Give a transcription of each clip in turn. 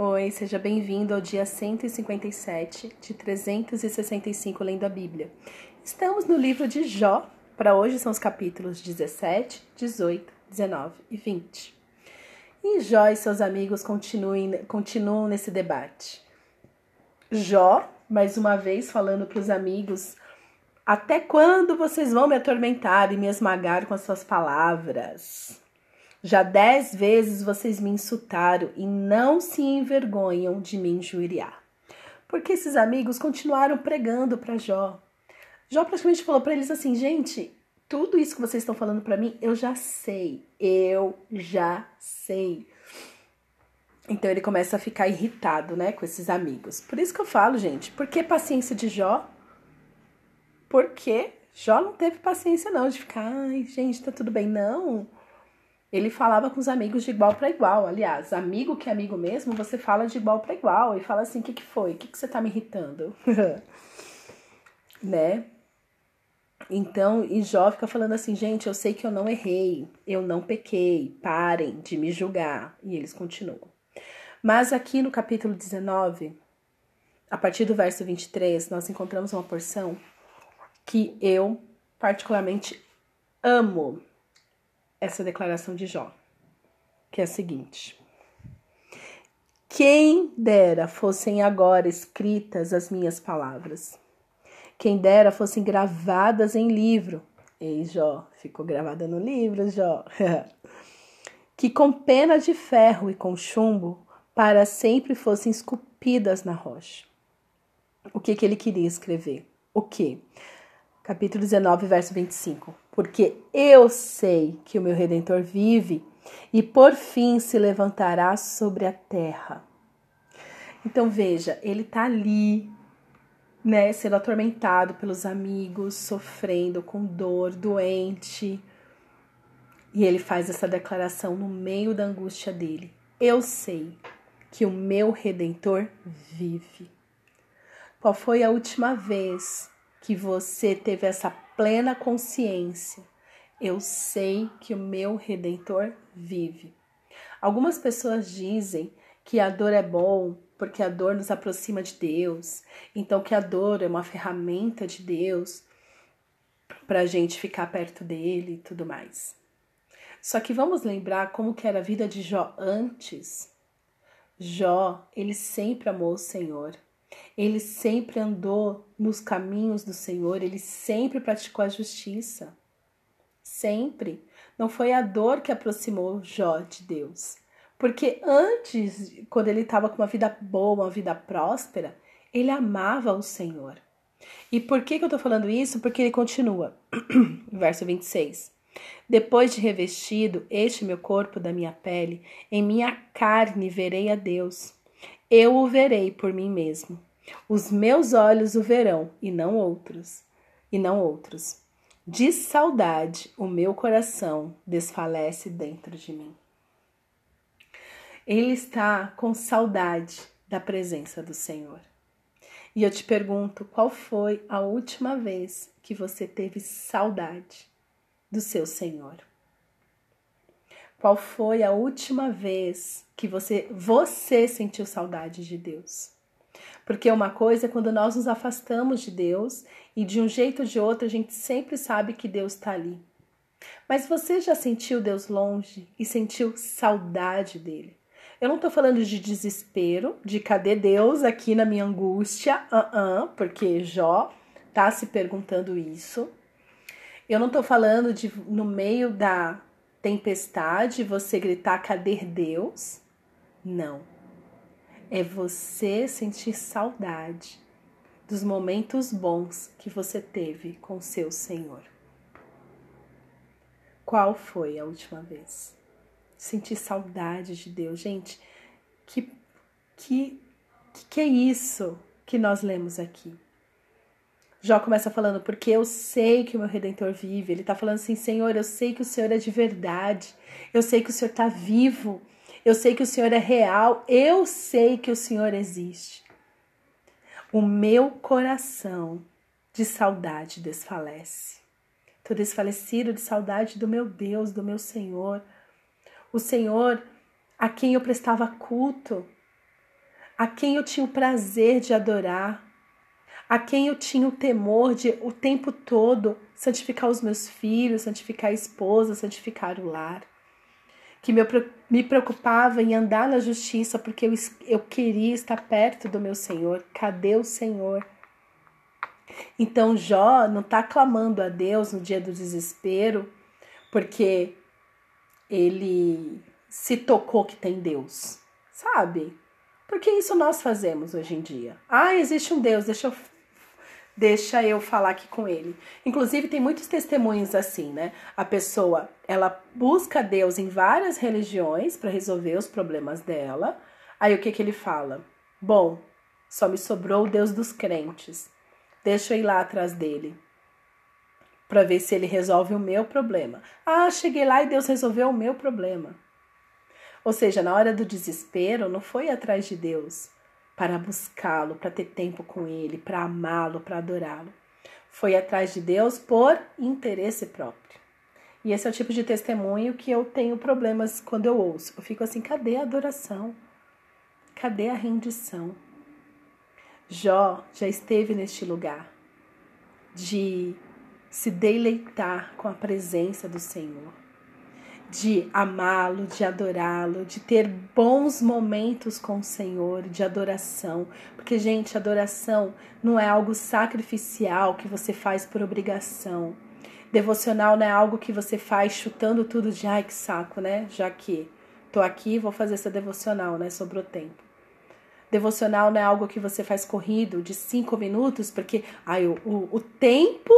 Oi, seja bem-vindo ao dia 157 de 365 lendo a Bíblia. Estamos no livro de Jó. Para hoje são os capítulos 17, 18, 19 e 20. E Jó e seus amigos continuem, continuam nesse debate. Jó, mais uma vez, falando para os amigos: Até quando vocês vão me atormentar e me esmagar com as suas palavras? Já dez vezes vocês me insultaram e não se envergonham de me injuriar. Porque esses amigos continuaram pregando para Jó. Jó praticamente falou para eles assim: gente, tudo isso que vocês estão falando para mim, eu já sei. Eu já sei. Então ele começa a ficar irritado, né, com esses amigos. Por isso que eu falo, gente, por que paciência de Jó? Porque Jó não teve paciência não de ficar, ai, gente, tá tudo bem, não. Ele falava com os amigos de igual para igual. Aliás, amigo que é amigo mesmo, você fala de igual para igual e fala assim: o que, que foi? O que, que você tá me irritando? né? Então, e Jó fica falando assim: gente, eu sei que eu não errei, eu não pequei, parem de me julgar. E eles continuam. Mas aqui no capítulo 19, a partir do verso 23, nós encontramos uma porção que eu particularmente amo essa declaração de Jó, que é a seguinte: Quem dera fossem agora escritas as minhas palavras, quem dera fossem gravadas em livro. Ei, Jó, ficou gravada no livro, Jó. que com pena de ferro e com chumbo para sempre fossem esculpidas na rocha. O que, que ele queria escrever? O que? Capítulo 19, verso 25 porque eu sei que o meu redentor vive e por fim se levantará sobre a terra. Então veja, ele está ali, né, sendo atormentado pelos amigos, sofrendo com dor, doente. E ele faz essa declaração no meio da angústia dele. Eu sei que o meu redentor vive. Qual foi a última vez que você teve essa plena consciência. Eu sei que o meu redentor vive. Algumas pessoas dizem que a dor é bom porque a dor nos aproxima de Deus, então que a dor é uma ferramenta de Deus para a gente ficar perto dele e tudo mais. Só que vamos lembrar como que era a vida de Jó antes. Jó, ele sempre amou o Senhor. Ele sempre andou nos caminhos do Senhor, ele sempre praticou a justiça. Sempre. Não foi a dor que aproximou Jó de Deus. Porque antes, quando ele estava com uma vida boa, uma vida próspera, ele amava o Senhor. E por que, que eu estou falando isso? Porque ele continua, verso 26. Depois de revestido este meu corpo da minha pele, em minha carne verei a Deus. Eu o verei por mim mesmo. Os meus olhos o verão e não outros, e não outros. De saudade, o meu coração desfalece dentro de mim. Ele está com saudade da presença do Senhor. E eu te pergunto, qual foi a última vez que você teve saudade do seu Senhor? Qual foi a última vez que você você sentiu saudade de Deus? Porque uma coisa é quando nós nos afastamos de Deus e de um jeito ou de outro a gente sempre sabe que Deus está ali. Mas você já sentiu Deus longe e sentiu saudade dele? Eu não estou falando de desespero, de cadê Deus aqui na minha angústia, uh -uh, porque Jó tá se perguntando isso. Eu não estou falando de no meio da tempestade você gritar cadê Deus? Não é você sentir saudade dos momentos bons que você teve com seu Senhor. Qual foi a última vez? Sentir saudade de Deus, gente. Que que que é isso que nós lemos aqui? Jó começa falando, porque eu sei que o meu redentor vive. Ele está falando assim, Senhor, eu sei que o Senhor é de verdade. Eu sei que o Senhor está vivo. Eu sei que o Senhor é real, eu sei que o Senhor existe. O meu coração de saudade desfalece. Estou desfalecido de saudade do meu Deus, do meu Senhor. O Senhor a quem eu prestava culto. a quem eu tinha o prazer de adorar, a quem eu tinha o temor de o tempo todo santificar os meus filhos, santificar a esposa, santificar o lar. Que me preocupava em andar na justiça porque eu, eu queria estar perto do meu Senhor. Cadê o Senhor? Então Jó não está clamando a Deus no dia do desespero porque ele se tocou que tem Deus, sabe? Porque isso nós fazemos hoje em dia. Ah, existe um Deus, deixa eu deixa eu falar aqui com ele. Inclusive tem muitos testemunhos assim, né? A pessoa, ela busca Deus em várias religiões para resolver os problemas dela. Aí o que que ele fala? Bom, só me sobrou o Deus dos crentes. Deixa eu ir lá atrás dele para ver se ele resolve o meu problema. Ah, cheguei lá e Deus resolveu o meu problema. Ou seja, na hora do desespero, não foi atrás de Deus para buscá-lo, para ter tempo com ele, para amá-lo, para adorá-lo. Foi atrás de Deus por interesse próprio. E esse é o tipo de testemunho que eu tenho problemas quando eu ouço. Eu fico assim: cadê a adoração? Cadê a rendição? Jó já esteve neste lugar de se deleitar com a presença do Senhor, de amá-lo, de adorá-lo, de ter bons momentos com o Senhor, de adoração. Porque, gente, adoração não é algo sacrificial que você faz por obrigação. Devocional não é algo que você faz chutando tudo de ai que saco, né? Já que tô aqui, vou fazer essa devocional, né? Sobrou tempo. Devocional não é algo que você faz corrido de cinco minutos, porque ai, o, o, o tempo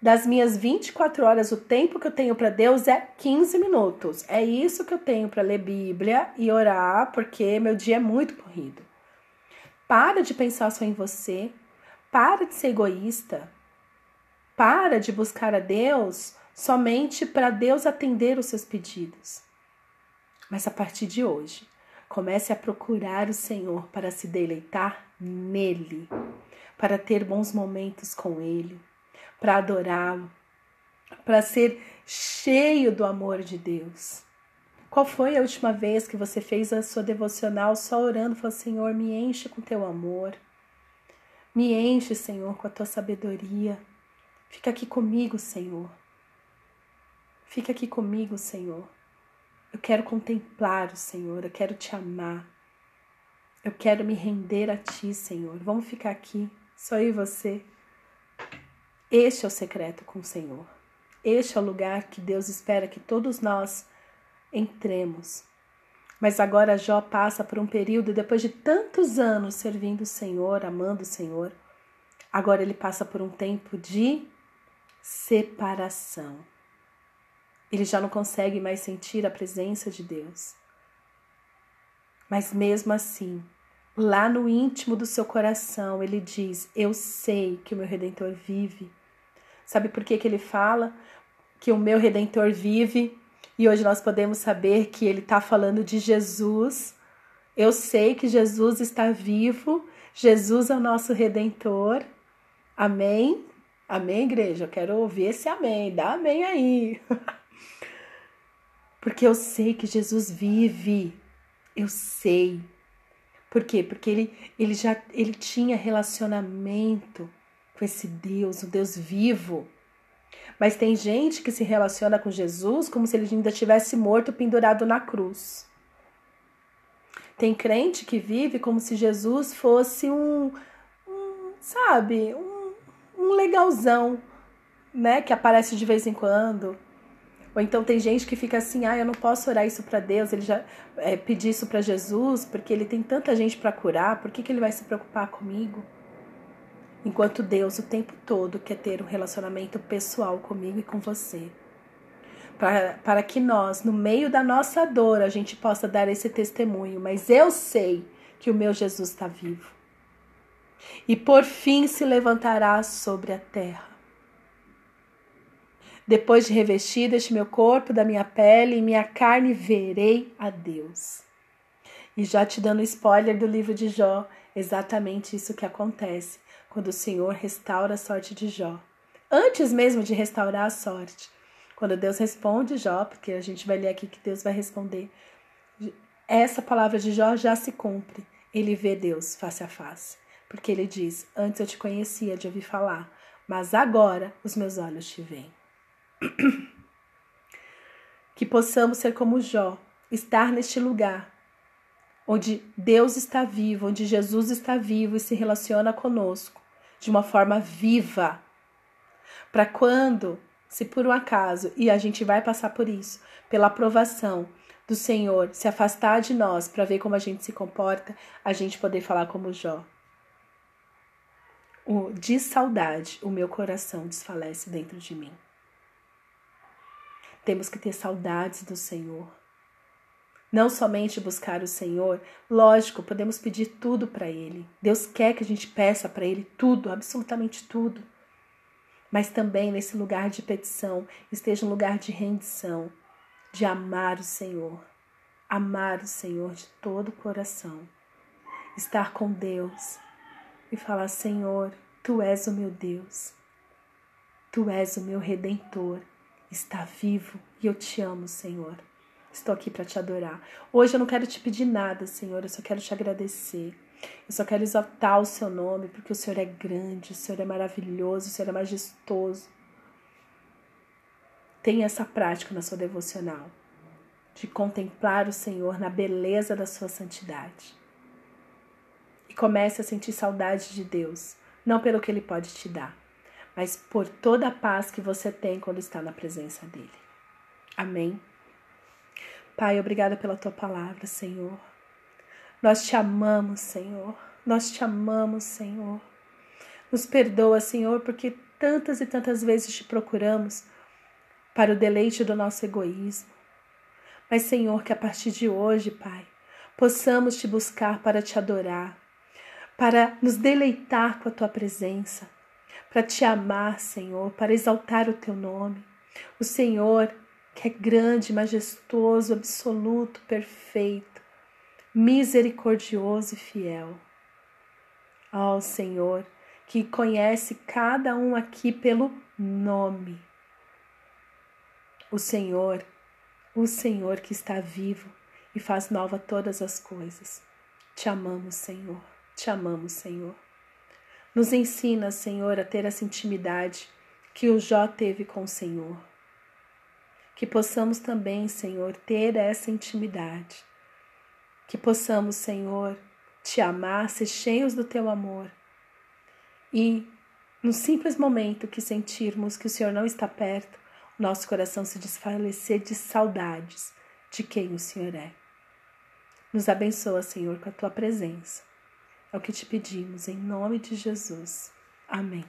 das minhas 24 horas, o tempo que eu tenho para Deus é 15 minutos. É isso que eu tenho para ler Bíblia e orar, porque meu dia é muito corrido. Para de pensar só em você. Para de ser egoísta. Para de buscar a Deus somente para Deus atender os seus pedidos. Mas a partir de hoje, comece a procurar o Senhor para se deleitar nele, para ter bons momentos com Ele para adorá-lo, para ser cheio do amor de Deus. Qual foi a última vez que você fez a sua devocional só orando, falou: Senhor, me enche com teu amor, me enche, Senhor, com a tua sabedoria. Fica aqui comigo, Senhor. Fica aqui comigo, Senhor. Eu quero contemplar o Senhor, eu quero te amar. Eu quero me render a ti, Senhor. Vamos ficar aqui, só eu e você. Este é o secreto com o Senhor. Este é o lugar que Deus espera que todos nós entremos. Mas agora Jó passa por um período, depois de tantos anos servindo o Senhor, amando o Senhor, agora ele passa por um tempo de separação. Ele já não consegue mais sentir a presença de Deus. Mas mesmo assim, lá no íntimo do seu coração, ele diz: Eu sei que o meu redentor vive Sabe por que, que ele fala que o meu redentor vive? E hoje nós podemos saber que ele está falando de Jesus. Eu sei que Jesus está vivo, Jesus é o nosso redentor. Amém? Amém, igreja? Eu quero ouvir esse amém. Dá amém aí. Porque eu sei que Jesus vive. Eu sei. Por quê? Porque ele, ele já ele tinha relacionamento com esse Deus, o Deus vivo. Mas tem gente que se relaciona com Jesus como se ele ainda tivesse morto pendurado na cruz. Tem crente que vive como se Jesus fosse um, um sabe, um, um legalzão, né, que aparece de vez em quando. Ou então tem gente que fica assim, ah, eu não posso orar isso para Deus, ele já é, pedir isso para Jesus, porque ele tem tanta gente para curar, por que, que ele vai se preocupar comigo? Enquanto Deus o tempo todo quer ter um relacionamento pessoal comigo e com você. Para, para que nós, no meio da nossa dor, a gente possa dar esse testemunho, mas eu sei que o meu Jesus está vivo. E por fim se levantará sobre a terra. Depois de revestido este meu corpo da minha pele e minha carne, verei a Deus. E já te dando spoiler do livro de Jó, exatamente isso que acontece quando o Senhor restaura a sorte de Jó. Antes mesmo de restaurar a sorte, quando Deus responde Jó, porque a gente vai ler aqui que Deus vai responder, essa palavra de Jó já se cumpre. ele vê Deus face a face. Porque ele diz: Antes eu te conhecia de ouvir falar, mas agora os meus olhos te veem. que possamos ser como Jó, estar neste lugar onde Deus está vivo, onde Jesus está vivo e se relaciona conosco de uma forma viva. Para quando, se por um acaso, e a gente vai passar por isso, pela aprovação do Senhor, se afastar de nós para ver como a gente se comporta, a gente poder falar como Jó. O, de saudade, o meu coração desfalece dentro de mim. Temos que ter saudades do Senhor. Não somente buscar o Senhor, lógico, podemos pedir tudo para Ele. Deus quer que a gente peça para Ele tudo, absolutamente tudo. Mas também nesse lugar de petição esteja um lugar de rendição, de amar o Senhor, amar o Senhor de todo o coração, estar com Deus e falar: Senhor, Tu és o meu Deus, Tu és o meu redentor, está vivo e eu te amo, Senhor. Estou aqui para te adorar. Hoje eu não quero te pedir nada, Senhor, eu só quero te agradecer. Eu só quero exaltar o seu nome, porque o Senhor é grande, o Senhor é maravilhoso, o Senhor é majestoso. Tenha essa prática na sua devocional, de contemplar o Senhor na beleza da sua santidade. E comece a sentir saudade de Deus, não pelo que Ele pode te dar, mas por toda a paz que você tem quando está na presença dEle. Amém. Pai, obrigada pela tua palavra, Senhor. Nós te amamos, Senhor. Nós te amamos, Senhor. Nos perdoa, Senhor, porque tantas e tantas vezes te procuramos para o deleite do nosso egoísmo. Mas, Senhor, que a partir de hoje, Pai, possamos te buscar para te adorar, para nos deleitar com a tua presença, para te amar, Senhor, para exaltar o teu nome. O Senhor que é grande, majestoso, absoluto, perfeito, misericordioso e fiel. Ó oh, Senhor, que conhece cada um aqui pelo nome. O Senhor, o Senhor que está vivo e faz nova todas as coisas. Te amamos, Senhor. Te amamos, Senhor. Nos ensina, Senhor, a ter essa intimidade que o Jó teve com o Senhor que possamos também, Senhor, ter essa intimidade. Que possamos, Senhor, te amar, ser cheios do teu amor. E, no simples momento que sentirmos que o Senhor não está perto, nosso coração se desfalecer de saudades de quem o Senhor é. Nos abençoa, Senhor, com a tua presença. É o que te pedimos, em nome de Jesus. Amém.